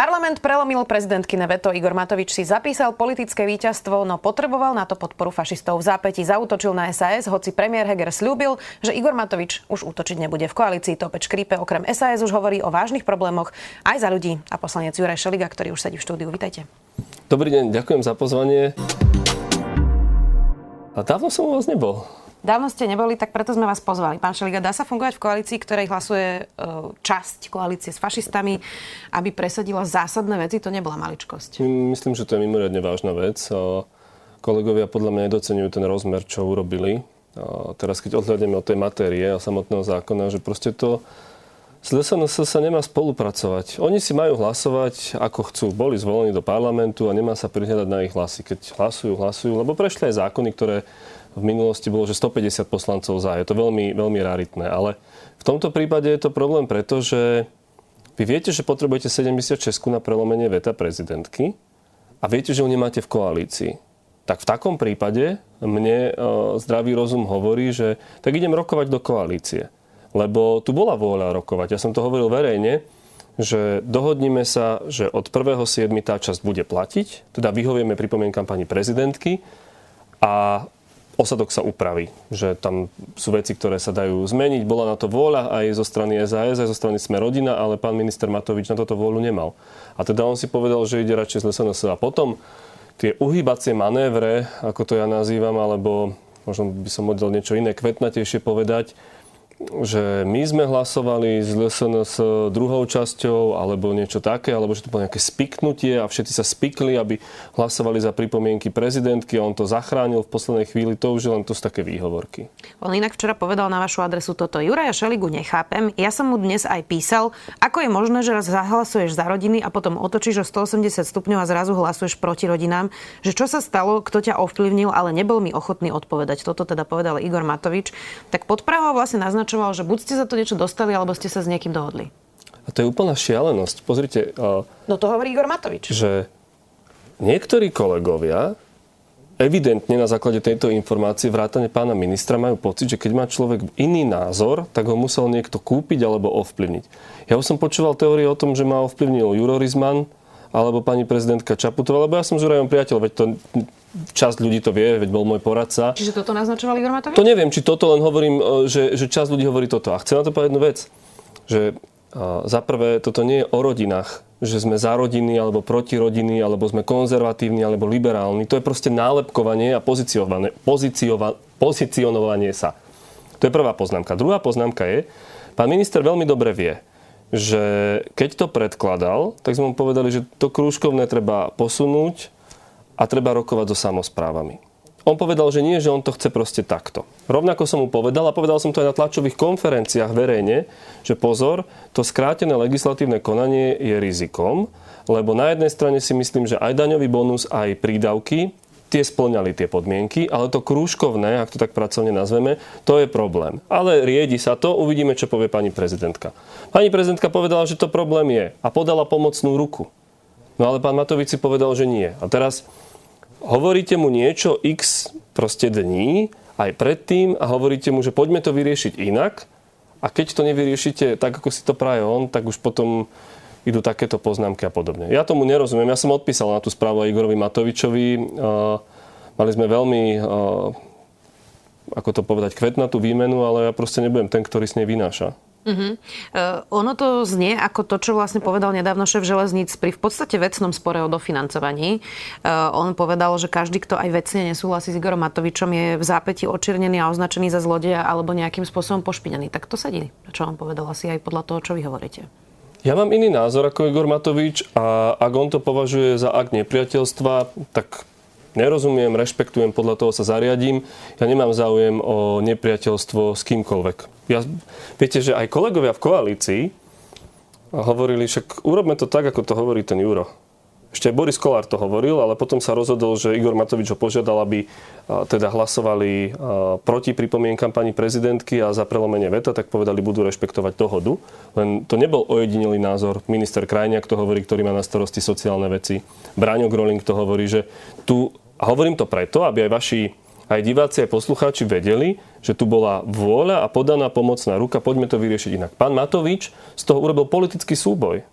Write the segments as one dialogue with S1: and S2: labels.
S1: Parlament prelomil prezidentky veto. Igor Matovič si zapísal politické víťazstvo, no potreboval na to podporu fašistov. V zápäti zautočil na SAS, hoci premiér Heger slúbil, že Igor Matovič už útočiť nebude v koalícii. Topeč Krípe okrem SAS už hovorí o vážnych problémoch aj za ľudí. A poslanec Juraj Šeliga, ktorý už sedí v štúdiu. Vítajte.
S2: Dobrý deň, ďakujem za pozvanie. A dávno som u vás nebol.
S1: Dávno ste neboli, tak preto sme vás pozvali. Pán Šeliga, dá sa fungovať v koalícii, ktorej hlasuje e, časť koalície s fašistami, aby presadila zásadné veci? To nebola maličkosť.
S2: Myslím, že to je mimoriadne vážna vec. Kolegovia podľa mňa nedocenujú ten rozmer, čo urobili. Teraz, keď odhľadneme od tej matérie a samotného zákona, že proste to s LSNS sa nemá spolupracovať. Oni si majú hlasovať, ako chcú. Boli zvolení do parlamentu a nemá sa prihľadať na ich hlasy. Keď hlasujú, hlasujú, lebo prešli aj zákony, ktoré v minulosti bolo, že 150 poslancov za. Je to veľmi, veľmi raritné. Ale v tomto prípade je to problém, pretože vy viete, že potrebujete 76 na prelomenie veta prezidentky a viete, že ho nemáte v koalícii. Tak v takom prípade mne e, zdravý rozum hovorí, že tak idem rokovať do koalície. Lebo tu bola vôľa rokovať. Ja som to hovoril verejne, že dohodníme sa, že od 1.7. tá časť bude platiť, teda vyhovieme pripomienkam pani prezidentky a osadok sa upraví. Že tam sú veci, ktoré sa dajú zmeniť. Bola na to vôľa aj zo strany SAS, aj zo strany Sme rodina, ale pán minister Matovič na toto vôľu nemal. A teda on si povedal, že ide radšej z SNS. A potom tie uhýbacie manévre, ako to ja nazývam, alebo možno by som model niečo iné, kvetnatejšie povedať, že my sme hlasovali z LSNS druhou časťou alebo niečo také, alebo že to bolo nejaké spiknutie a všetci sa spikli, aby hlasovali za pripomienky prezidentky a on to zachránil v poslednej chvíli. To už len to sú také výhovorky.
S1: On inak včera povedal na vašu adresu toto. Juraja Šeligu nechápem. Ja som mu dnes aj písal, ako je možné, že raz zahlasuješ za rodiny a potom otočíš o 180 stupňov a zrazu hlasuješ proti rodinám. Že čo sa stalo, kto ťa ovplyvnil, ale nebol mi ochotný odpovedať. Toto teda povedal Igor Matovič. Tak pod Prahou vlastne naznačil naznačoval, že buď ste za to niečo dostali, alebo ste sa s niekým dohodli.
S2: A to je úplná šialenosť. Pozrite. Uh,
S1: no to hovorí Igor Matovič.
S2: Že niektorí kolegovia evidentne na základe tejto informácie vrátane pána ministra majú pocit, že keď má človek iný názor, tak ho musel niekto kúpiť alebo ovplyvniť. Ja už som počúval teórie o tom, že ma ovplyvnil Juro Rizman alebo pani prezidentka Čaputová, lebo ja som s Jurajom priateľ, veď to časť ľudí to vie, veď bol môj poradca.
S1: Čiže toto naznačoval Igor Matovič?
S2: To neviem, či toto len hovorím, e, že, že časť ľudí hovorí toto. A chcem na to povedať jednu vec, že za prvé, toto nie je o rodinách, že sme za rodiny, alebo proti rodiny, alebo sme konzervatívni, alebo liberálni. To je proste nálepkovanie a pozicionovanie sa. To je prvá poznámka. Druhá poznámka je, pán minister veľmi dobre vie, že keď to predkladal, tak sme mu povedali, že to krúžkovné treba posunúť a treba rokovať so samozprávami. On povedal, že nie, že on to chce proste takto. Rovnako som mu povedal, a povedal som to aj na tlačových konferenciách verejne, že pozor, to skrátené legislatívne konanie je rizikom, lebo na jednej strane si myslím, že aj daňový bonus, aj prídavky, tie splňali tie podmienky, ale to krúžkovné, ak to tak pracovne nazveme, to je problém. Ale riedi sa to, uvidíme, čo povie pani prezidentka. Pani prezidentka povedala, že to problém je a podala pomocnú ruku. No ale pán Matovič si povedal, že nie. A teraz hovoríte mu niečo x proste dní, aj predtým a hovoríte mu, že poďme to vyriešiť inak a keď to nevyriešite tak, ako si to praje on, tak už potom idú takéto poznámky a podobne. Ja tomu nerozumiem. Ja som odpísal na tú správu Igorovi Matovičovi. Mali sme veľmi, ako to povedať, kvetnatú výmenu, ale ja proste nebudem ten, ktorý s nej vynáša. Uh-huh.
S1: Uh, ono to znie ako to, čo vlastne povedal nedávno šéf železníc pri v podstate vecnom spore o dofinancovaní. Uh, on povedal, že každý, kto aj vecne nesúhlasí s Igorom Matovičom, je v zápäti očiernený a označený za zlodeja alebo nejakým spôsobom pošpinený. Tak to sedí, čo on povedal asi aj podľa toho, čo vy hovoríte.
S2: Ja mám iný názor ako Igor Matovič a ak on to považuje za akt nepriateľstva, tak nerozumiem, rešpektujem, podľa toho sa zariadím. Ja nemám záujem o nepriateľstvo s kýmkoľvek. Ja, viete, že aj kolegovia v koalícii hovorili, však urobme to tak, ako to hovorí ten Juro. Ešte Boris Kolár to hovoril, ale potom sa rozhodol, že Igor Matovič ho požiadal, aby teda hlasovali proti pripomienkam pani prezidentky a za prelomenie veta, tak povedali, budú rešpektovať dohodu. Len to nebol ojedinelý názor. Minister Krajniak to hovorí, ktorý má na starosti sociálne veci. Bráňo Groling to hovorí, že tu, a hovorím to preto, aby aj vaši aj diváci, aj poslucháči vedeli, že tu bola vôľa a podaná pomocná ruka, poďme to vyriešiť inak. Pán Matovič z toho urobil politický súboj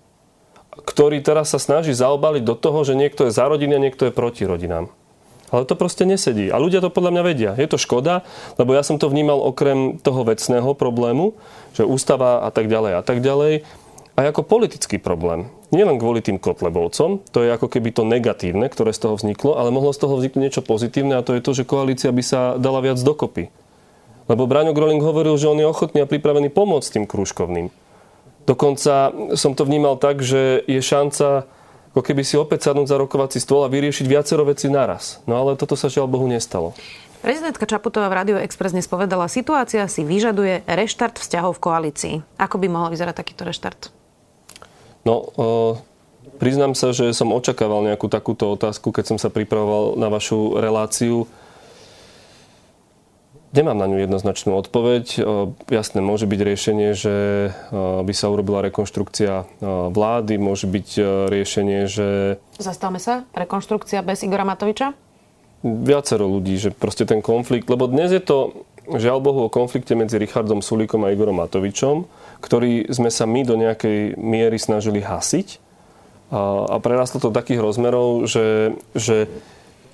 S2: ktorý teraz sa snaží zaobaliť do toho, že niekto je za rodiny a niekto je proti rodinám. Ale to proste nesedí. A ľudia to podľa mňa vedia. Je to škoda, lebo ja som to vnímal okrem toho vecného problému, že ústava a tak ďalej a tak ďalej, aj ako politický problém. Nielen kvôli tým kotlebovcom, to je ako keby to negatívne, ktoré z toho vzniklo, ale mohlo z toho vzniknúť niečo pozitívne a to je to, že koalícia by sa dala viac dokopy. Lebo Braňo Groling hovoril, že on je ochotný a pripravený pomôcť tým krúžkovným. Dokonca som to vnímal tak, že je šanca ako keby si opäť sadnúť za rokovací stôl a vyriešiť viacero vecí naraz. No ale toto sa žiaľ Bohu nestalo.
S1: Prezidentka Čaputová v Radio Express dnes povedala, situácia si vyžaduje reštart vzťahov v koalícii. Ako by mohol vyzerať takýto reštart?
S2: No, uh, priznám sa, že som očakával nejakú takúto otázku, keď som sa pripravoval na vašu reláciu. Nemám na ňu jednoznačnú odpoveď. Jasné, môže byť riešenie, že by sa urobila rekonštrukcia vlády, môže byť riešenie, že...
S1: Zastavme sa, rekonštrukcia bez Igora Matoviča?
S2: Viacero ľudí, že proste ten konflikt, lebo dnes je to, žiaľ Bohu, o konflikte medzi Richardom Sulíkom a Igorom Matovičom, ktorý sme sa my do nejakej miery snažili hasiť. A, a prerastlo to takých rozmerov, že, že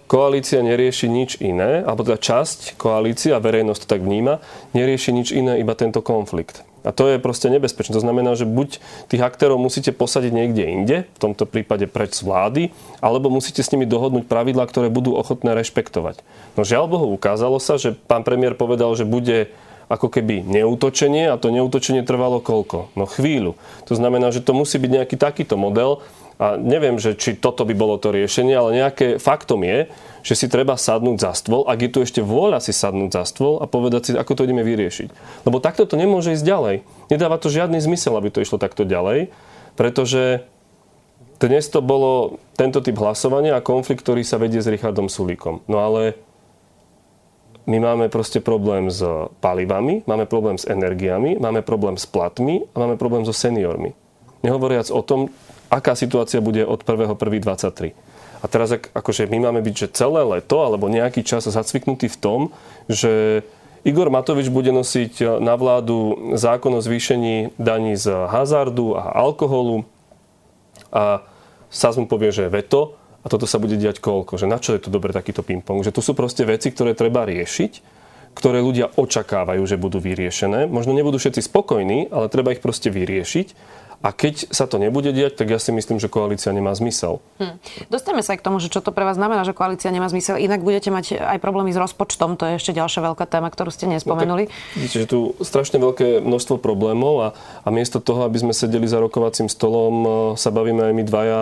S2: koalícia nerieši nič iné, alebo teda časť koalície a verejnosť to tak vníma, nerieši nič iné, iba tento konflikt. A to je proste nebezpečné. To znamená, že buď tých aktérov musíte posadiť niekde inde, v tomto prípade preč z vlády, alebo musíte s nimi dohodnúť pravidlá, ktoré budú ochotné rešpektovať. No žiaľ Bohu, ukázalo sa, že pán premiér povedal, že bude ako keby neútočenie a to neútočenie trvalo koľko? No chvíľu. To znamená, že to musí byť nejaký takýto model, a neviem, že či toto by bolo to riešenie, ale nejaké faktom je, že si treba sadnúť za stôl, ak je tu ešte vôľa si sadnúť za stôl a povedať si, ako to ideme vyriešiť. Lebo takto to nemôže ísť ďalej. Nedáva to žiadny zmysel, aby to išlo takto ďalej, pretože dnes to bolo tento typ hlasovania a konflikt, ktorý sa vedie s Richardom Sulíkom. No ale my máme proste problém s palivami, máme problém s energiami, máme problém s platmi a máme problém so seniormi. Nehovoriac o tom, aká situácia bude od 1.1.23. A teraz ak, akože my máme byť, že celé leto alebo nejaký čas zacviknutý v tom, že Igor Matovič bude nosiť na vládu zákon o zvýšení daní z hazardu a alkoholu a sa mu povie, že je veto a toto sa bude diať koľko, že na čo je to dobre takýto ping-pong, že tu sú proste veci, ktoré treba riešiť, ktoré ľudia očakávajú, že budú vyriešené. Možno nebudú všetci spokojní, ale treba ich proste vyriešiť a keď sa to nebude diať, tak ja si myslím, že koalícia nemá zmysel. Hm.
S1: Dostaneme sa aj k tomu, že čo to pre vás znamená, že koalícia nemá zmysel. Inak budete mať aj problémy s rozpočtom. To je ešte ďalšia veľká téma, ktorú ste nespomenuli. No,
S2: tak, vidíte, že tu strašne veľké množstvo problémov a, a miesto toho, aby sme sedeli za rokovacím stolom, sa bavíme aj my dvaja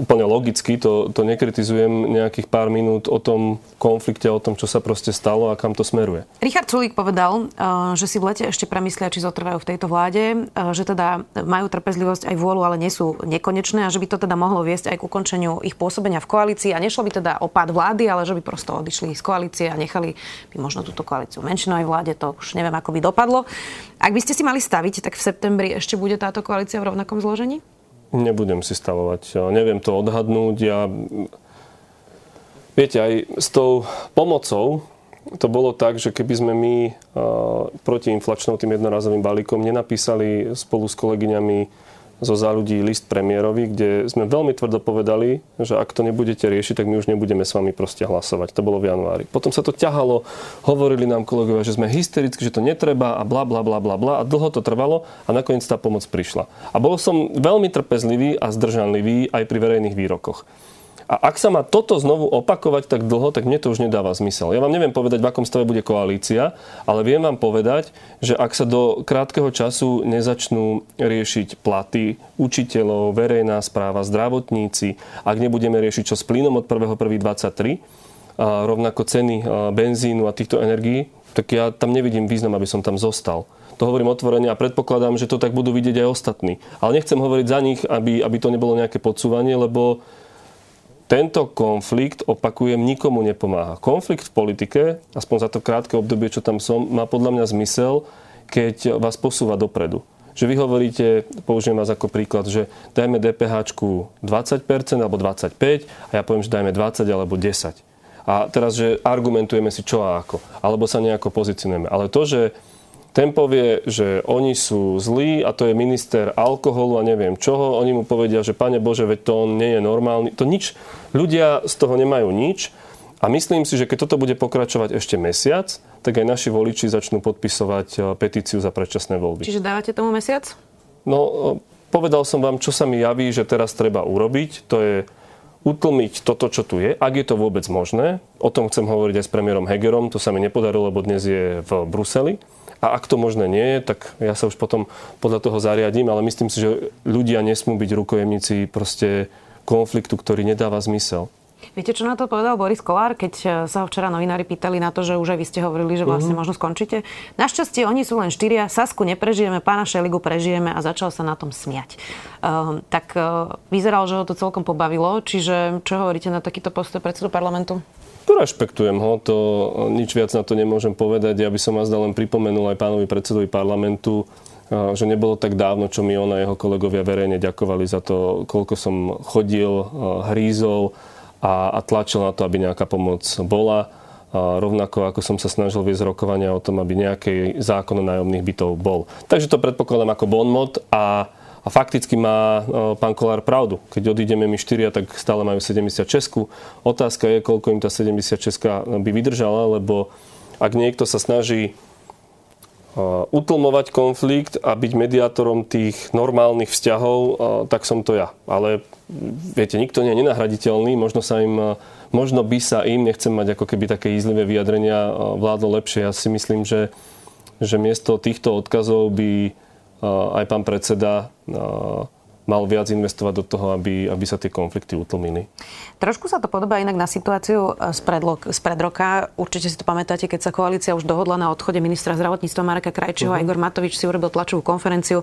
S2: úplne logicky, to, to nekritizujem nejakých pár minút o tom konflikte, o tom, čo sa proste stalo a kam to smeruje.
S1: Richard Sulík povedal, eh, že si v lete ešte premyslia, či zotrvajú v tejto vláde, eh, že teda majú trpezlivosť aj vôľu, ale nie sú nekonečné a že by to teda mohlo viesť aj k ukončeniu ich pôsobenia v koalícii a nešlo by teda o pád vlády, ale že by prosto odišli z koalície a nechali by možno túto koalíciu menšinovej vláde, to už neviem, ako by dopadlo. Ak by ste si mali staviť, tak v septembri ešte bude táto koalícia v rovnakom zložení?
S2: Nebudem si stavovať. Neviem to odhadnúť. Ja... Viete, aj s tou pomocou to bolo tak, že keby sme my protiinflačnou tým jednorazovým balíkom nenapísali spolu s kolegyňami zo za ľudí list premiérovi, kde sme veľmi tvrdo povedali, že ak to nebudete riešiť, tak my už nebudeme s vami proste hlasovať. To bolo v januári. Potom sa to ťahalo, hovorili nám kolegovia, že sme hystericky, že to netreba a bla bla bla bla bla a dlho to trvalo a nakoniec tá pomoc prišla. A bol som veľmi trpezlivý a zdržanlivý aj pri verejných výrokoch. A ak sa má toto znovu opakovať tak dlho, tak mne to už nedáva zmysel. Ja vám neviem povedať, v akom stave bude koalícia, ale viem vám povedať, že ak sa do krátkeho času nezačnú riešiť platy učiteľov, verejná správa, zdravotníci, ak nebudeme riešiť čo s plynom od 1.1.23, a rovnako ceny benzínu a týchto energií, tak ja tam nevidím význam, aby som tam zostal. To hovorím otvorene a predpokladám, že to tak budú vidieť aj ostatní. Ale nechcem hovoriť za nich, aby, aby to nebolo nejaké podsúvanie, lebo tento konflikt, opakujem, nikomu nepomáha. Konflikt v politike, aspoň za to krátke obdobie, čo tam som, má podľa mňa zmysel, keď vás posúva dopredu. Že vy hovoríte, použijem vás ako príklad, že dajme DPH 20% alebo 25% a ja poviem, že dajme 20 alebo 10. A teraz, že argumentujeme si čo a ako. Alebo sa nejako pozicionujeme. Ale to, že ten povie, že oni sú zlí a to je minister alkoholu a neviem čoho. Oni mu povedia, že pane Bože, veď to on nie je normálny. To nič, ľudia z toho nemajú nič. A myslím si, že keď toto bude pokračovať ešte mesiac, tak aj naši voliči začnú podpisovať e, petíciu za predčasné voľby.
S1: Čiže dávate tomu mesiac?
S2: No, e, povedal som vám, čo sa mi javí, že teraz treba urobiť. To je utlmiť toto, čo tu je, ak je to vôbec možné. O tom chcem hovoriť aj s premiérom Hegerom, to sa mi nepodarilo, lebo dnes je v Bruseli. A ak to možné nie je, tak ja sa už potom podľa toho zariadím, ale myslím si, že ľudia nesmú byť rukojemníci proste konfliktu, ktorý nedáva zmysel.
S1: Viete, čo na to povedal Boris Kolár, keď e, sa ho včera novinári pýtali na to, že už aj vy ste hovorili, že vlastne uh-huh. možno skončíte? Našťastie oni sú len štyria, Sasku neprežijeme, pána Šeligu prežijeme a začal sa na tom smiať. Uh, tak uh, vyzeral, že ho to celkom pobavilo, čiže čo hovoríte na takýto postoj predsedu parlamentu?
S2: Rešpektujem ho, to nič viac na to nemôžem povedať. Ja by som vás dal len pripomenul aj pánovi predsedovi parlamentu, že nebolo tak dávno, čo mi on a jeho kolegovia verejne ďakovali za to, koľko som chodil, hrízol a, a tlačil na to, aby nejaká pomoc bola. A rovnako ako som sa snažil viesť rokovania o tom, aby nejaký zákon o nájomných bytov bol. Takže to predpokladám ako bonmot a a fakticky má e, pán Kolár pravdu. Keď odídeme my štyria, tak stále majú 76. Otázka je, koľko im tá 76 by vydržala, lebo ak niekto sa snaží e, utlmovať konflikt a byť mediátorom tých normálnych vzťahov, e, tak som to ja. Ale viete, nikto nie je nenahraditeľný, možno sa im možno by sa im, nechcem mať ako keby také ízlivé vyjadrenia, vládlo lepšie. Ja si myslím, že, že miesto týchto odkazov by aj pán predseda mal viac investovať do toho, aby, aby sa tie konflikty utlmili.
S1: Trošku sa to podobá inak na situáciu z pred, z pred roka. Určite si to pamätáte, keď sa koalícia už dohodla na odchode ministra zdravotníctva Mareka Krajčího uh-huh. a mhm. Igor Matovič si urobil tlačovú konferenciu,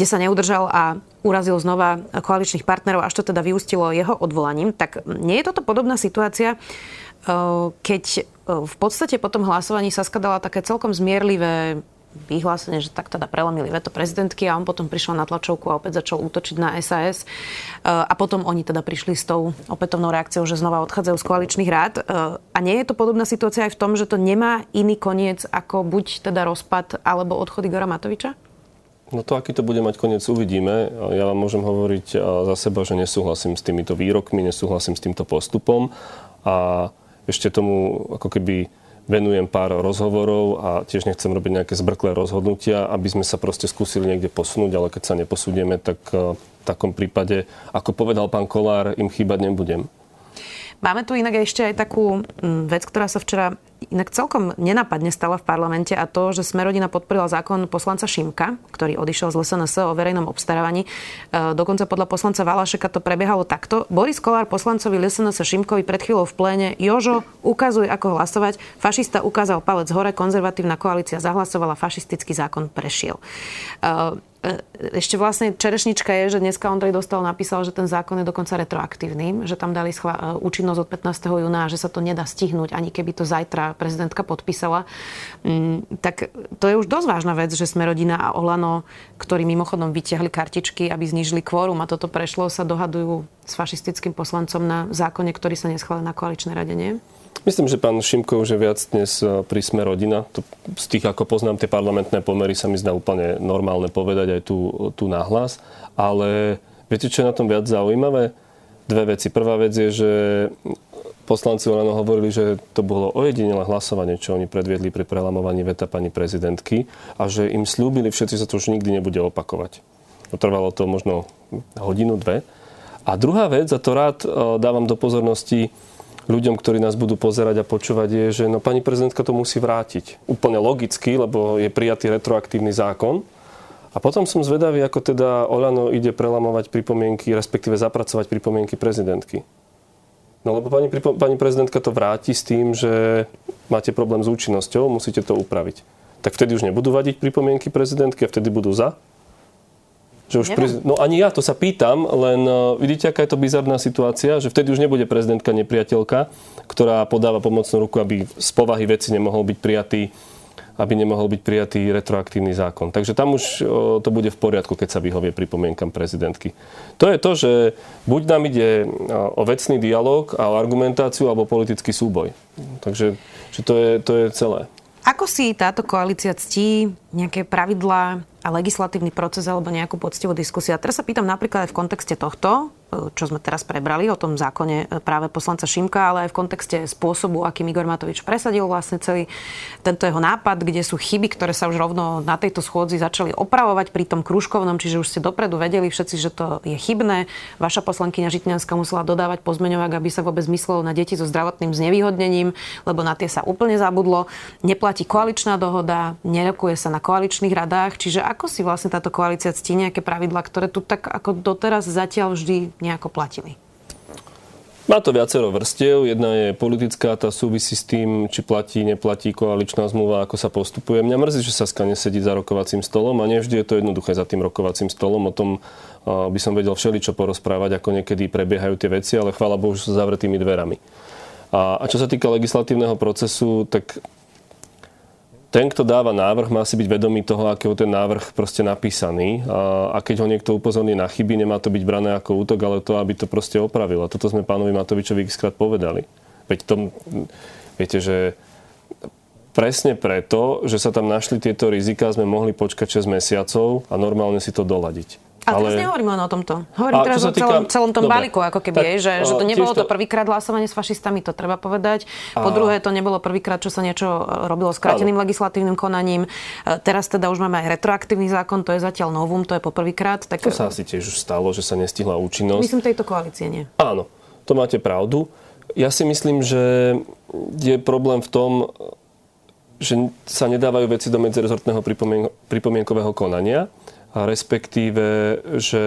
S1: kde sa neudržal a urazil znova koaličných partnerov, až to teda vyústilo jeho odvolaním. Tak nie je toto podobná situácia, keď v podstate po tom hlasovaní sa skadala také celkom zmierlivé vyhlásenie, že tak teda prelomili veto prezidentky a on potom prišiel na tlačovku a opäť začal útočiť na SAS. E, a potom oni teda prišli s tou opätovnou reakciou, že znova odchádzajú z koaličných rád. E, a nie je to podobná situácia aj v tom, že to nemá iný koniec ako buď teda rozpad alebo odchod Igora Matoviča?
S2: No to, aký to bude mať koniec, uvidíme. Ja vám môžem hovoriť za seba, že nesúhlasím s týmito výrokmi, nesúhlasím s týmto postupom a ešte tomu ako keby venujem pár rozhovorov a tiež nechcem robiť nejaké zbrklé rozhodnutia, aby sme sa proste skúsili niekde posunúť, ale keď sa neposúdeme, tak eh, v takom prípade, ako povedal pán Kolár, im chýbať nebudem.
S1: Máme tu inak ešte aj takú mm, vec, ktorá sa včera inak celkom nenapadne stala v parlamente a to, že Smerodina podporila zákon poslanca Šimka, ktorý odišiel z LSNS o verejnom obstarávaní. E, dokonca podľa poslanca Valašeka to prebiehalo takto. Boris Kolár poslancovi LSNS Šimkovi pred chvíľou v pléne Jožo, ukazuj ako hlasovať. Fašista ukázal palec hore, konzervatívna koalícia zahlasovala, fašistický zákon prešiel. E, ešte vlastne čerešnička je, že dneska Ondrej Dostal napísal, že ten zákon je dokonca retroaktívny, že tam dali schvá- e, účinnosť od 15. júna a že sa to nedá stihnúť, ani keby to zajtra prezidentka podpísala. Mm, tak to je už dosť vážna vec, že sme rodina a Olano, ktorí mimochodom vyťahli kartičky, aby znižili kvórum a toto prešlo, sa dohadujú s fašistickým poslancom na zákone, ktorý sa neschválil na koaličnej rade, nie?
S2: Myslím, že pán Šimko už je viac dnes e, pri sme rodina. To, z tých, ako poznám tie parlamentné pomery, sa mi zdá úplne normálne povedať aj tu, tu nahlas. Ale viete, čo je na tom viac zaujímavé? Dve veci. Prvá vec je, že poslanci Olano hovorili, že to bolo ojedinelé hlasovanie, čo oni predviedli pri prelamovaní veta pani prezidentky a že im slúbili všetci, že sa to už nikdy nebude opakovať. Trvalo to možno hodinu, dve. A druhá vec, a to rád e, dávam do pozornosti, ľuďom, ktorí nás budú pozerať a počúvať, je, že no, pani prezidentka to musí vrátiť. Úplne logicky, lebo je prijatý retroaktívny zákon. A potom som zvedavý, ako teda Olano ide prelamovať pripomienky, respektíve zapracovať pripomienky prezidentky. No lebo pani, pani prezidentka to vráti s tým, že máte problém s účinnosťou, musíte to upraviť. Tak vtedy už nebudú vadiť pripomienky prezidentky a vtedy budú za? Že už pri... No ani ja to sa pýtam, len uh, vidíte, aká je to bizarná situácia, že vtedy už nebude prezidentka nepriateľka, ktorá podáva pomocnú ruku, aby z povahy veci nemohol byť prijatý aby nemohol byť prijatý retroaktívny zákon. Takže tam už o, to bude v poriadku, keď sa vyhovie pripomienkam prezidentky. To je to, že buď nám ide o vecný dialog a o argumentáciu, alebo politický súboj. Takže že to, je, to je celé.
S1: Ako si táto koalícia ctí nejaké pravidlá a legislatívny proces alebo nejakú poctivú diskusiu? A teraz sa pýtam napríklad aj v kontexte tohto, čo sme teraz prebrali o tom zákone e, práve poslanca Šimka, ale aj v kontexte spôsobu, akým Igor Matovič presadil vlastne celý tento jeho nápad, kde sú chyby, ktoré sa už rovno na tejto schôdzi začali opravovať pri tom kružkovnom, čiže už ste dopredu vedeli všetci, že to je chybné. Vaša poslankyňa Žitňanská musela dodávať pozmeňovák, aby sa vôbec myslelo na deti so zdravotným znevýhodnením, lebo na tie sa úplne zabudlo. Neplatí koaličná dohoda, nerokuje sa na koaličných radách, čiže ako si vlastne táto koalícia ctí nejaké pravidla, ktoré tu tak ako doteraz zatiaľ vždy nejako platili?
S2: Má to viacero vrstiev. Jedna je politická, tá súvisí s tým, či platí, neplatí koaličná zmluva, ako sa postupuje. Mňa mrzí, že sa skane sedí za rokovacím stolom a nevždy je to jednoduché za tým rokovacím stolom. O tom by som vedel všeličo porozprávať, ako niekedy prebiehajú tie veci, ale chvála Bohu, že sú zavretými dverami. A, a čo sa týka legislatívneho procesu, tak ten, kto dáva návrh, má si byť vedomý toho, akého ten návrh proste napísaný. A, keď ho niekto upozorní na chyby, nemá to byť brané ako útok, ale to, aby to proste opravil. A toto sme pánovi Matovičovi xkrát povedali. Veď to, viete, že presne preto, že sa tam našli tieto rizika, sme mohli počkať 6 mesiacov a normálne si to doladiť.
S1: Ale, ale teraz nehovorím len o tomto. Hovorím teraz o celom, týka... celom tom Dobre. balíku, ako keby, tak, je, že, že to nebolo to... to prvýkrát hlasovanie s fašistami, to treba povedať. Po a... druhé, to nebolo prvýkrát, čo sa niečo e, robilo skráteným ale... legislatívnym konaním. E, teraz teda už máme aj retroaktívny zákon, to je zatiaľ novum, to je poprvýkrát.
S2: Tak... To sa asi tiež už stalo, že sa nestihla účinnosť.
S1: Myslím tejto koalície nie.
S2: Áno, to máte pravdu. Ja si myslím, že je problém v tom, že sa nedávajú veci do medzirezortného pripomienkového konania a respektíve, že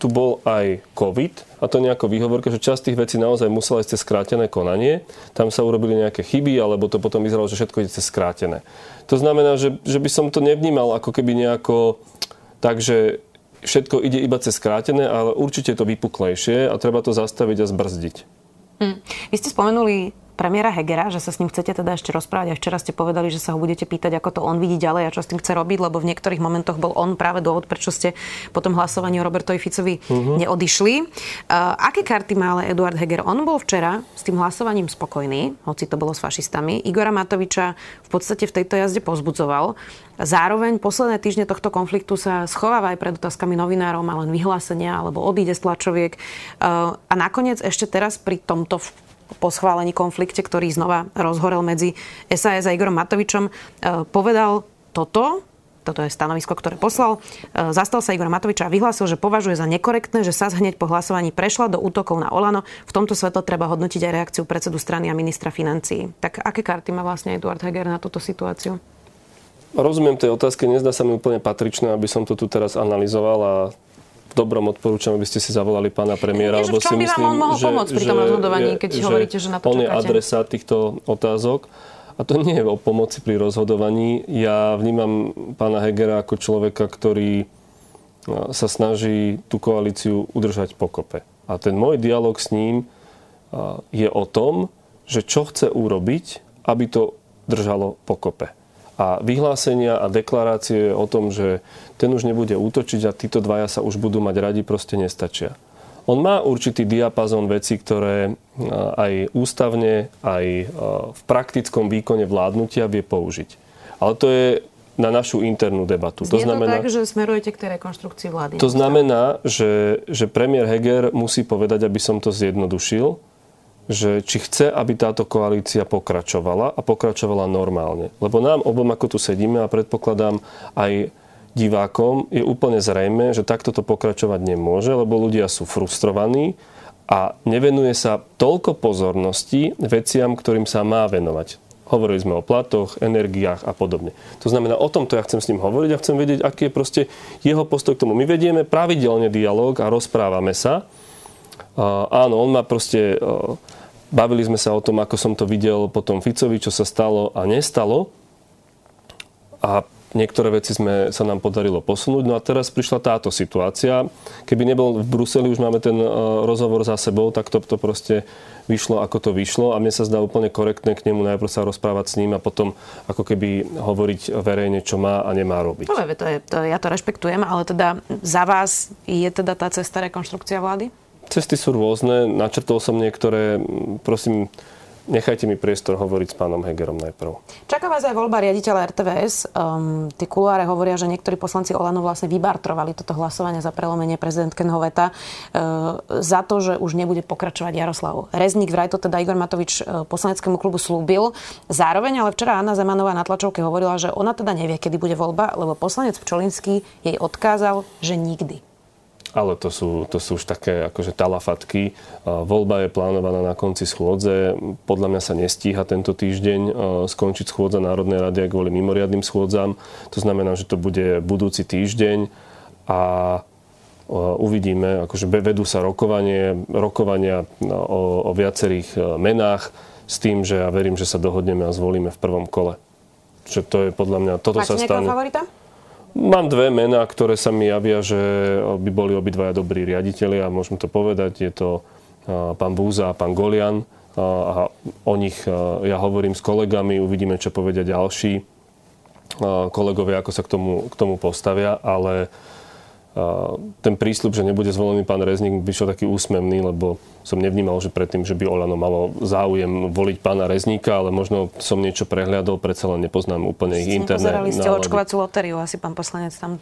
S2: tu bol aj COVID a to nejako výhovorka, že časť tých vecí naozaj musela ísť cez skrátené konanie. Tam sa urobili nejaké chyby, alebo to potom vyzeralo, že všetko ide cez skrátené. To znamená, že, že by som to nevnímal ako keby nejako tak, že všetko ide iba cez skrátené, ale určite je to vypuklejšie a treba to zastaviť a zbrzdiť.
S1: Hm. Vy ste spomenuli premiéra Hegera, že sa s ním chcete teda ešte rozprávať. A včera ste povedali, že sa ho budete pýtať, ako to on vidí ďalej a čo s tým chce robiť, lebo v niektorých momentoch bol on práve dôvod, prečo ste po tom hlasovaní o Robertovi Ficovi uh-huh. neodišli. Uh, aké karty má ale Eduard Heger? On bol včera s tým hlasovaním spokojný, hoci to bolo s fašistami. Igora Matoviča v podstate v tejto jazde pozbudzoval. Zároveň posledné týždne tohto konfliktu sa schováva aj pred otázkami novinárov, má len vyhlásenia alebo odíde z tlačoviek. Uh, a nakoniec ešte teraz pri tomto po schválení konflikte, ktorý znova rozhorel medzi SAS a Igorom Matovičom, e, povedal toto, toto je stanovisko, ktoré poslal. E, zastal sa Igor Matovič a vyhlásil, že považuje za nekorektné, že sa hneď po hlasovaní prešla do útokov na Olano. V tomto svetle treba hodnotiť aj reakciu predsedu strany a ministra financií. Tak aké karty má vlastne Eduard Heger na túto situáciu?
S2: Rozumiem tej otázke, nezdá sa mi úplne patričné, aby som to tu teraz analyzoval a dobrom odporúčam, aby ste si zavolali pána premiéra,
S1: lebo si myslím, on mohol že, pomôcť pri tom rozhodovaní, keď že hovoríte, že na to
S2: on
S1: čakáte.
S2: je adresa týchto otázok. A to nie je o pomoci pri rozhodovaní. Ja vnímam pána Hegera ako človeka, ktorý sa snaží tú koalíciu udržať pokope. A ten môj dialog s ním je o tom, že čo chce urobiť, aby to držalo pokope. A vyhlásenia a deklarácie o tom, že ten už nebude útočiť a títo dvaja sa už budú mať radi, proste nestačia. On má určitý diapazon vecí, ktoré aj ústavne, aj v praktickom výkone vládnutia vie použiť. Ale to je na našu internú debatu.
S1: Znie to znamená, tak, že smerujete k tej rekonštrukcii vlády.
S2: To znamená, že, že premiér Heger musí povedať, aby som to zjednodušil, že či chce, aby táto koalícia pokračovala a pokračovala normálne. Lebo nám obom, ako tu sedíme a predpokladám aj divákom, je úplne zrejme, že takto to pokračovať nemôže, lebo ľudia sú frustrovaní a nevenuje sa toľko pozornosti veciam, ktorým sa má venovať. Hovorili sme o platoch, energiách a podobne. To znamená, o tomto ja chcem s ním hovoriť a chcem vedieť, aký je proste jeho postoj k tomu. My vedieme pravidelne dialog a rozprávame sa. Uh, áno, on má proste uh, Bavili sme sa o tom, ako som to videl potom Ficovi, čo sa stalo a nestalo. A niektoré veci sme, sa nám podarilo posunúť. No a teraz prišla táto situácia. Keby nebol v Bruseli, už máme ten rozhovor za sebou, tak to, to proste vyšlo, ako to vyšlo a mne sa zdá úplne korektné k nemu najprv sa rozprávať s ním a potom ako keby hovoriť verejne, čo má a nemá robiť.
S1: No, to je, to, ja to rešpektujem, ale teda za vás je teda tá cesta rekonštrukcia vlády?
S2: Cesty sú rôzne, načrtol som niektoré, prosím, Nechajte mi priestor hovoriť s pánom Hegerom najprv.
S1: Čaká vás aj voľba riaditeľa RTVS. Um, tie kuláre hovoria, že niektorí poslanci Olano vlastne vybartrovali toto hlasovanie za prelomenie prezidentke Veta uh, za to, že už nebude pokračovať Jaroslav Rezník. Vraj to teda Igor Matovič uh, poslaneckému klubu slúbil. Zároveň ale včera Anna Zemanová na tlačovke hovorila, že ona teda nevie, kedy bude voľba, lebo poslanec Pčolinský jej odkázal, že nikdy
S2: ale to sú, to sú už také akože talafatky. Voľba je plánovaná na konci schôdze. Podľa mňa sa nestíha tento týždeň skončiť schôdza Národnej rady kvôli mimoriadným schôdzam. To znamená, že to bude budúci týždeň a uvidíme, akože vedú sa rokovanie, rokovania o, o viacerých e, menách s tým, že ja verím, že sa dohodneme a zvolíme v prvom kole. Čiže to je podľa mňa, toto
S1: Máte
S2: sa stane.
S1: favorita?
S2: Mám dve mená, ktoré sa mi javia, že by boli obidvaja dobrí riaditeľi a môžem to povedať. Je to pán Búza a pán Golian. A o nich ja hovorím s kolegami, uvidíme, čo povedia ďalší kolegovia, ako sa k tomu, k tomu postavia, ale ten prísľub, že nebude zvolený pán Rezník, by šiel taký úsmevný, lebo som nevnímal, že predtým, že by Olano malo záujem voliť pána Rezníka, ale možno som niečo prehliadol, predsa len nepoznám úplne ich interné
S1: Pozerali ste očkovacú lotériu, asi pán poslanec tam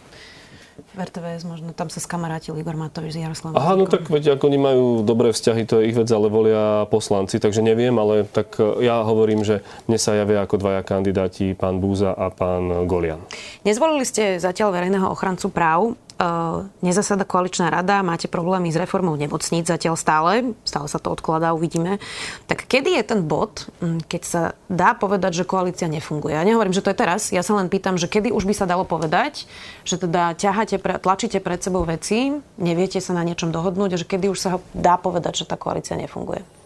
S1: v RTVS, možno tam sa skamarátil Igor Matovič s Jaroslavom.
S2: Aha, no tak veď, ako oni majú dobré vzťahy, to je ich vec, ale volia poslanci, takže neviem, ale tak e, ja hovorím, že mne sa javia ako dvaja kandidáti, pán Búza a pán Golian.
S1: Nezvolili ste zatiaľ verejného ochrancu práv. Uh, nezasada koaličná rada, máte problémy s reformou nemocníc zatiaľ stále, stále sa to odkladá, uvidíme. Tak kedy je ten bod, keď sa dá povedať, že koalícia nefunguje? Ja nehovorím, že to je teraz, ja sa len pýtam, že kedy už by sa dalo povedať, že teda ťaháte, tlačíte pred sebou veci, neviete sa na niečom dohodnúť že kedy už sa dá povedať, že tá koalícia nefunguje?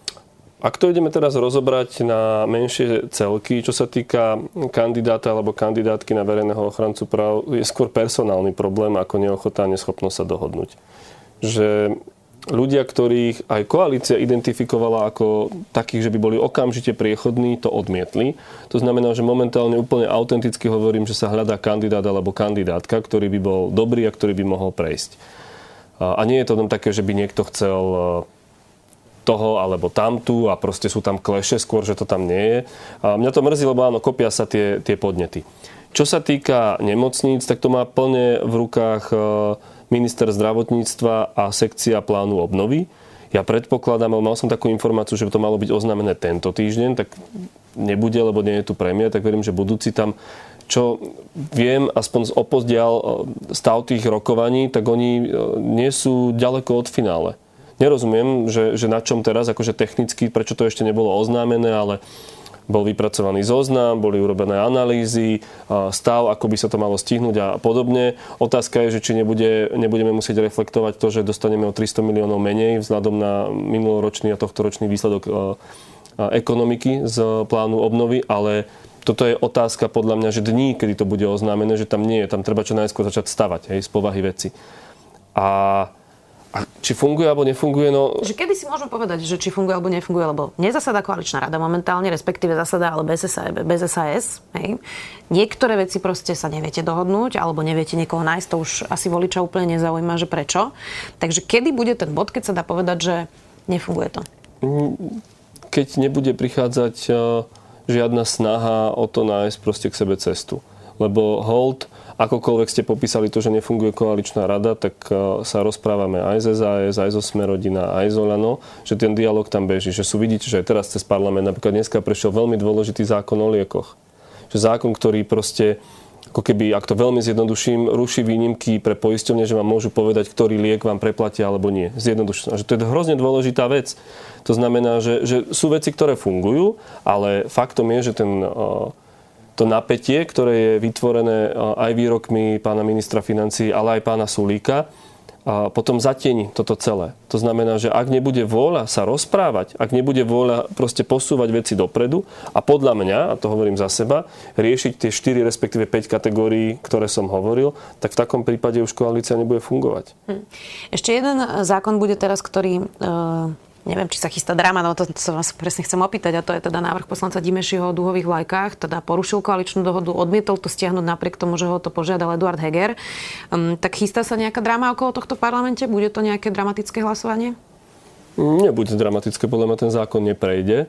S2: Ak to ideme teraz rozobrať na menšie celky, čo sa týka kandidáta alebo kandidátky na verejného ochrancu práv, je skôr personálny problém ako neochota a neschopnosť sa dohodnúť. Že ľudia, ktorých aj koalícia identifikovala ako takých, že by boli okamžite priechodní, to odmietli. To znamená, že momentálne úplne autenticky hovorím, že sa hľadá kandidát alebo kandidátka, ktorý by bol dobrý a ktorý by mohol prejsť. A nie je to tam také, že by niekto chcel toho alebo tamtu a proste sú tam kleše skôr, že to tam nie je. A mňa to mrzí, lebo áno, kopia sa tie, tie podnety. Čo sa týka nemocníc, tak to má plne v rukách e, minister zdravotníctva a sekcia plánu obnovy. Ja predpokladám, mal som takú informáciu, že to malo byť oznámené tento týždeň, tak nebude, lebo nie je tu premiér, tak verím, že budúci tam čo viem, aspoň z opozdial e, stav tých rokovaní, tak oni e, nie sú ďaleko od finále nerozumiem, že, že na čom teraz, akože technicky, prečo to ešte nebolo oznámené, ale bol vypracovaný zoznam, boli urobené analýzy, stav, ako by sa to malo stihnúť a podobne. Otázka je, že či nebude, nebudeme musieť reflektovať to, že dostaneme o 300 miliónov menej vzhľadom na minuloročný a tohtoročný výsledok ekonomiky z plánu obnovy, ale toto je otázka podľa mňa, že dní, kedy to bude oznámené, že tam nie je, tam treba čo najskôr začať stavať, hej, z povahy veci. A a či funguje alebo nefunguje, no...
S1: Že kedy si môžeme povedať, že či funguje alebo nefunguje, lebo nezasada koaličná rada momentálne, respektíve zasada ale bez, SAS, bez SAS. Hej. Niektoré veci proste sa neviete dohodnúť, alebo neviete niekoho nájsť, to už asi voliča úplne nezaujíma, že prečo. Takže kedy bude ten bod, keď sa dá povedať, že nefunguje to?
S2: Keď nebude prichádzať e, žiadna snaha o to nájsť proste k sebe cestu. Lebo hold akokoľvek ste popísali to, že nefunguje koaličná rada, tak e, sa rozprávame aj ze ZAS, aj zo Smerodina, aj z Olano, že ten dialog tam beží. Že sú vidíte, že aj teraz cez parlament napríklad dneska prešiel veľmi dôležitý zákon o liekoch. Že zákon, ktorý proste ako keby, ak to veľmi zjednoduším, ruší výnimky pre poisťovne, že vám môžu povedať, ktorý liek vám preplatia alebo nie. Zjednoduším. Že to je hrozne dôležitá vec. To znamená, že, že sú veci, ktoré fungujú, ale faktom je, že ten uh, to napätie, ktoré je vytvorené aj výrokmi pána ministra financí, ale aj pána Sulíka, potom zatieni toto celé. To znamená, že ak nebude vôľa sa rozprávať, ak nebude vôľa proste posúvať veci dopredu a podľa mňa, a to hovorím za seba, riešiť tie 4 respektíve 5 kategórií, ktoré som hovoril, tak v takom prípade už koalícia nebude fungovať. Hm.
S1: Ešte jeden zákon bude teraz, ktorý e, neviem, či sa chystá drama, no to sa vás presne chcem opýtať, a to je teda návrh poslanca Dimešiho o dúhových vlajkách, teda porušil koaličnú dohodu, odmietol to stiahnuť napriek tomu, že ho to požiadal Eduard Heger. Um, tak chystá sa nejaká drama okolo tohto parlamente? Bude to nejaké dramatické hlasovanie?
S2: Nebude dramatické, podľa mňa ten zákon neprejde.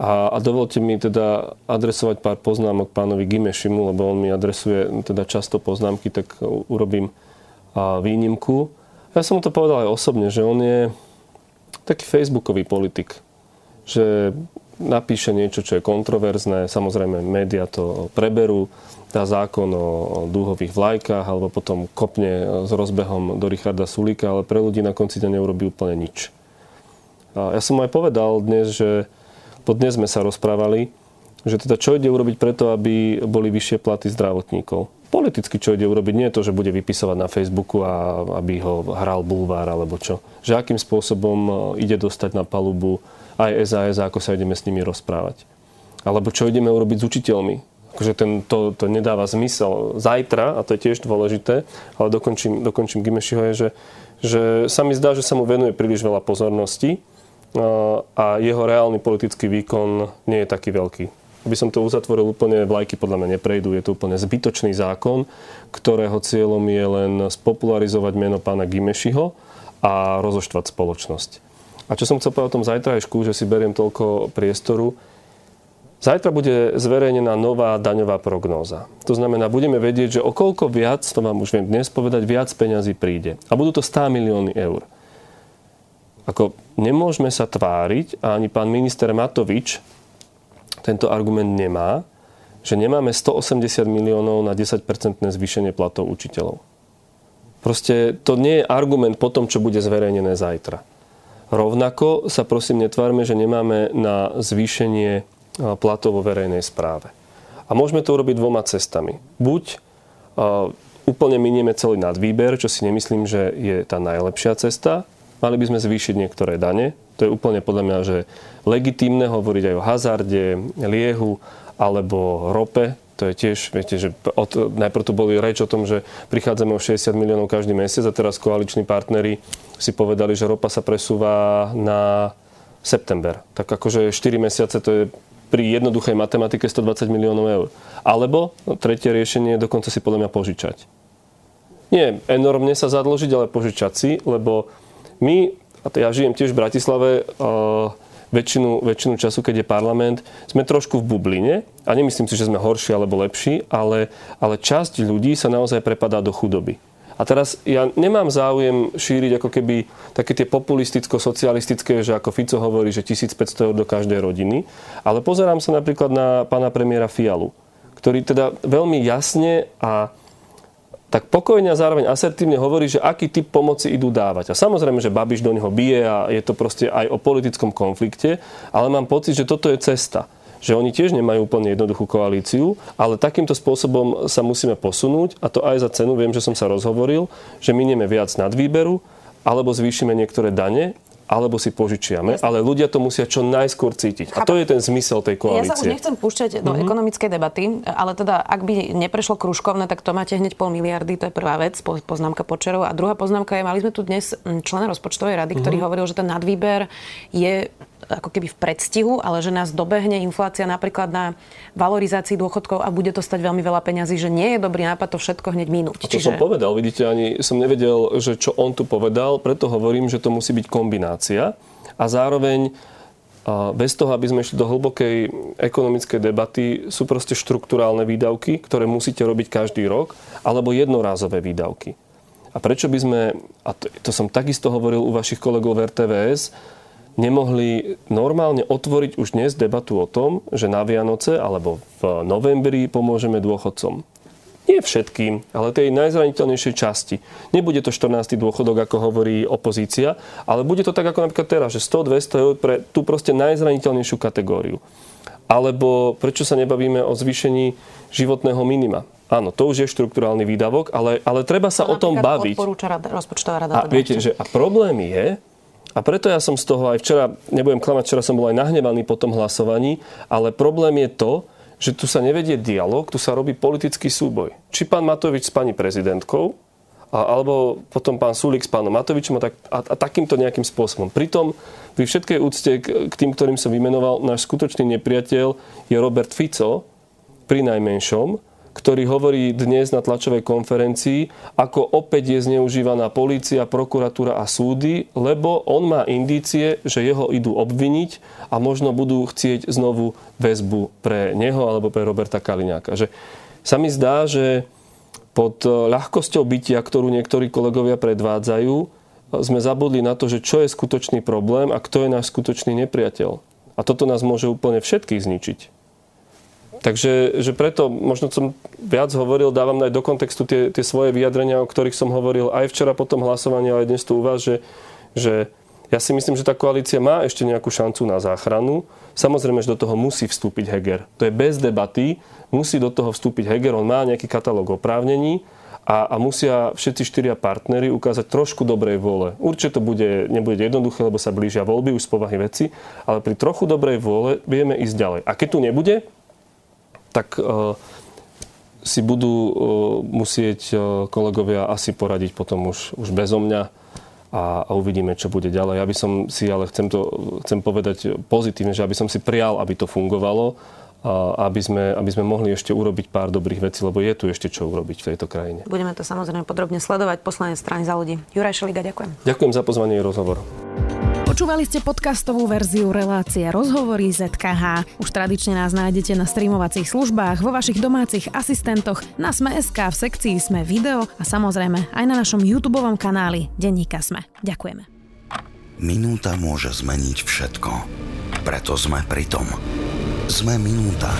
S2: A, a dovolte mi teda adresovať pár poznámok pánovi Gimešimu, lebo on mi adresuje teda často poznámky, tak urobím a, výnimku. Ja som mu to povedal aj osobne, že on je taký facebookový politik, že napíše niečo, čo je kontroverzné, samozrejme média to preberú, dá zákon o dúhových vlajkách alebo potom kopne s rozbehom do Richarda Sulíka, ale pre ľudí na konci dňa neurobí úplne nič. A ja som aj povedal dnes, že po dnes sme sa rozprávali, že teda čo ide urobiť preto, aby boli vyššie platy zdravotníkov politicky čo ide urobiť. Nie je to, že bude vypisovať na Facebooku a aby ho hral bulvár alebo čo. Že akým spôsobom e, ide dostať na palubu aj SAS a ako sa ideme s nimi rozprávať. Alebo čo ideme urobiť s učiteľmi. Akože ten, to, to nedáva zmysel. Zajtra, a to je tiež dôležité, ale dokončím, dokončím Gimešiho, je, že, že sa mi zdá, že sa mu venuje príliš veľa pozornosti e, a jeho reálny politický výkon nie je taký veľký aby som to uzatvoril úplne, vlajky podľa mňa neprejdú. Je to úplne zbytočný zákon, ktorého cieľom je len spopularizovať meno pána Gimešiho a rozoštvať spoločnosť. A čo som chcel povedať o tom zajtrajšku, že si beriem toľko priestoru, Zajtra bude zverejnená nová daňová prognóza. To znamená, budeme vedieť, že o viac, to vám už viem dnes povedať, viac peňazí príde. A budú to 100 milióny eur. Ako nemôžeme sa tváriť, a ani pán minister Matovič tento argument nemá, že nemáme 180 miliónov na 10-percentné zvýšenie platov učiteľov. Proste to nie je argument po tom, čo bude zverejnené zajtra. Rovnako sa prosím netvárme, že nemáme na zvýšenie platov vo verejnej správe. A môžeme to urobiť dvoma cestami. Buď uh, úplne minieme celý nadvýber, čo si nemyslím, že je tá najlepšia cesta. Mali by sme zvýšiť niektoré dane, to je úplne podľa mňa, že legitímne hovoriť aj o hazarde, liehu alebo rope. To je tiež, viete, že od, najprv tu boli reč o tom, že prichádzame o 60 miliónov každý mesiac a teraz koaliční partnery si povedali, že ropa sa presúva na september. Tak akože 4 mesiace to je pri jednoduchej matematike 120 miliónov eur. Alebo tretie riešenie je dokonca si podľa mňa požičať. Nie enormne sa zadložiť, ale požičať si, lebo my a to ja žijem tiež v Bratislave, väčšinu, väčšinu času, keď je parlament, sme trošku v bubline a nemyslím si, že sme horší alebo lepší, ale, ale časť ľudí sa naozaj prepadá do chudoby. A teraz ja nemám záujem šíriť ako keby také tie populisticko-socialistické, že ako Fico hovorí, že 1500 eur do každej rodiny, ale pozerám sa napríklad na pána premiéra Fialu, ktorý teda veľmi jasne a tak pokojne a zároveň asertívne hovorí, že aký typ pomoci idú dávať. A samozrejme, že Babiš do neho bije a je to proste aj o politickom konflikte, ale mám pocit, že toto je cesta že oni tiež nemajú úplne jednoduchú koalíciu, ale takýmto spôsobom sa musíme posunúť a to aj za cenu, viem, že som sa rozhovoril, že minieme viac nad výberu, alebo zvýšime niektoré dane alebo si požičiame, Jasne. ale ľudia to musia čo najskôr cítiť. Chápam. A to je ten zmysel tej koalície.
S1: Ja sa už nechcem púšťať do mm-hmm. ekonomickej debaty, ale teda ak by neprešlo kružkovné, tak to máte hneď pol miliardy, to je prvá vec, poznámka počerov. A druhá poznámka je, mali sme tu dnes člena rozpočtovej rady, ktorý mm-hmm. hovoril, že ten nadvýber je ako keby v predstihu, ale že nás dobehne inflácia napríklad na valorizácii dôchodkov a bude to stať veľmi veľa peňazí, že nie je dobrý nápad to všetko hneď minúť.
S2: A to Čiže... som povedal, vidíte, ani som nevedel, že čo on tu povedal, preto hovorím, že to musí byť kombinácia a zároveň bez toho, aby sme išli do hlbokej ekonomickej debaty, sú proste štruktúrálne výdavky, ktoré musíte robiť každý rok, alebo jednorázové výdavky. A prečo by sme, a to, to som takisto hovoril u vašich kolegov v RTVS, nemohli normálne otvoriť už dnes debatu o tom, že na Vianoce alebo v novembri pomôžeme dôchodcom. Nie všetkým, ale tej najzraniteľnejšej časti. Nebude to 14. dôchodok, ako hovorí opozícia, ale bude to tak ako napríklad teraz, že 100-200 eur pre tú proste najzraniteľnejšiu kategóriu. Alebo prečo sa nebavíme o zvýšení životného minima? Áno, to už je štruktúrálny výdavok, ale, ale treba sa
S1: to
S2: o tom baviť.
S1: rada, rozpočtová rada.
S2: A viete, že a problém je, a preto ja som z toho aj včera, nebudem klamať, včera som bol aj nahnevaný po tom hlasovaní, ale problém je to, že tu sa nevedie dialog, tu sa robí politický súboj. Či pán Matovič s pani prezidentkou, a, alebo potom pán Sulik s pánom Matovičom a, tak, a, a takýmto nejakým spôsobom. Pritom pri všetkej úcte k, k tým, ktorým som vymenoval, náš skutočný nepriateľ je Robert Fico, pri najmenšom, ktorý hovorí dnes na tlačovej konferencii, ako opäť je zneužívaná polícia, prokuratúra a súdy, lebo on má indície, že jeho idú obviniť a možno budú chcieť znovu väzbu pre neho alebo pre Roberta Kaliňáka. Že sa mi zdá, že pod ľahkosťou bytia, ktorú niektorí kolegovia predvádzajú, sme zabudli na to, že čo je skutočný problém a kto je náš skutočný nepriateľ. A toto nás môže úplne všetkých zničiť. Takže že preto možno som viac hovoril, dávam aj do kontextu tie, tie svoje vyjadrenia, o ktorých som hovoril aj včera po tom hlasovaní, ale aj dnes tu u vás, že, že ja si myslím, že tá koalícia má ešte nejakú šancu na záchranu. Samozrejme, že do toho musí vstúpiť Heger. To je bez debaty. Musí do toho vstúpiť Heger. On má nejaký katalóg oprávnení a, a musia všetci štyria partnery ukázať trošku dobrej vôle. Určite to bude, nebude jednoduché, lebo sa blížia voľby už z povahy veci, ale pri trochu dobrej vôle vieme ísť ďalej. A keď tu nebude, tak e, si budú e, musieť e, kolegovia asi poradiť potom už, už bezo mňa a, a uvidíme, čo bude ďalej. Ja by som si, ale chcem, to, chcem povedať pozitívne, že aby som si prial, aby to fungovalo, aby sme, aby sme mohli ešte urobiť pár dobrých vecí, lebo je tu ešte čo urobiť v tejto krajine.
S1: Budeme to samozrejme podrobne sledovať. Poslanec strany za ľudí. Juraj Šeliga, ďakujem.
S2: Ďakujem za pozvanie a rozhovor.
S3: Počúvali ste podcastovú verziu relácie Rozhovory ZKH. Už tradične nás nájdete na streamovacích službách, vo vašich domácich asistentoch, na Sme.sk, v sekcii Sme video a samozrejme aj na našom YouTube kanáli Denníka Sme. Ďakujeme.
S4: Minúta môže zmeniť všetko. Preto sme pri tom. Sme minúta.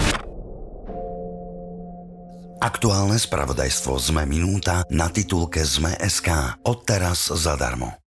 S4: Aktuálne spravodajstvo Sme minúta na titulke Sme.sk. Odteraz zadarmo.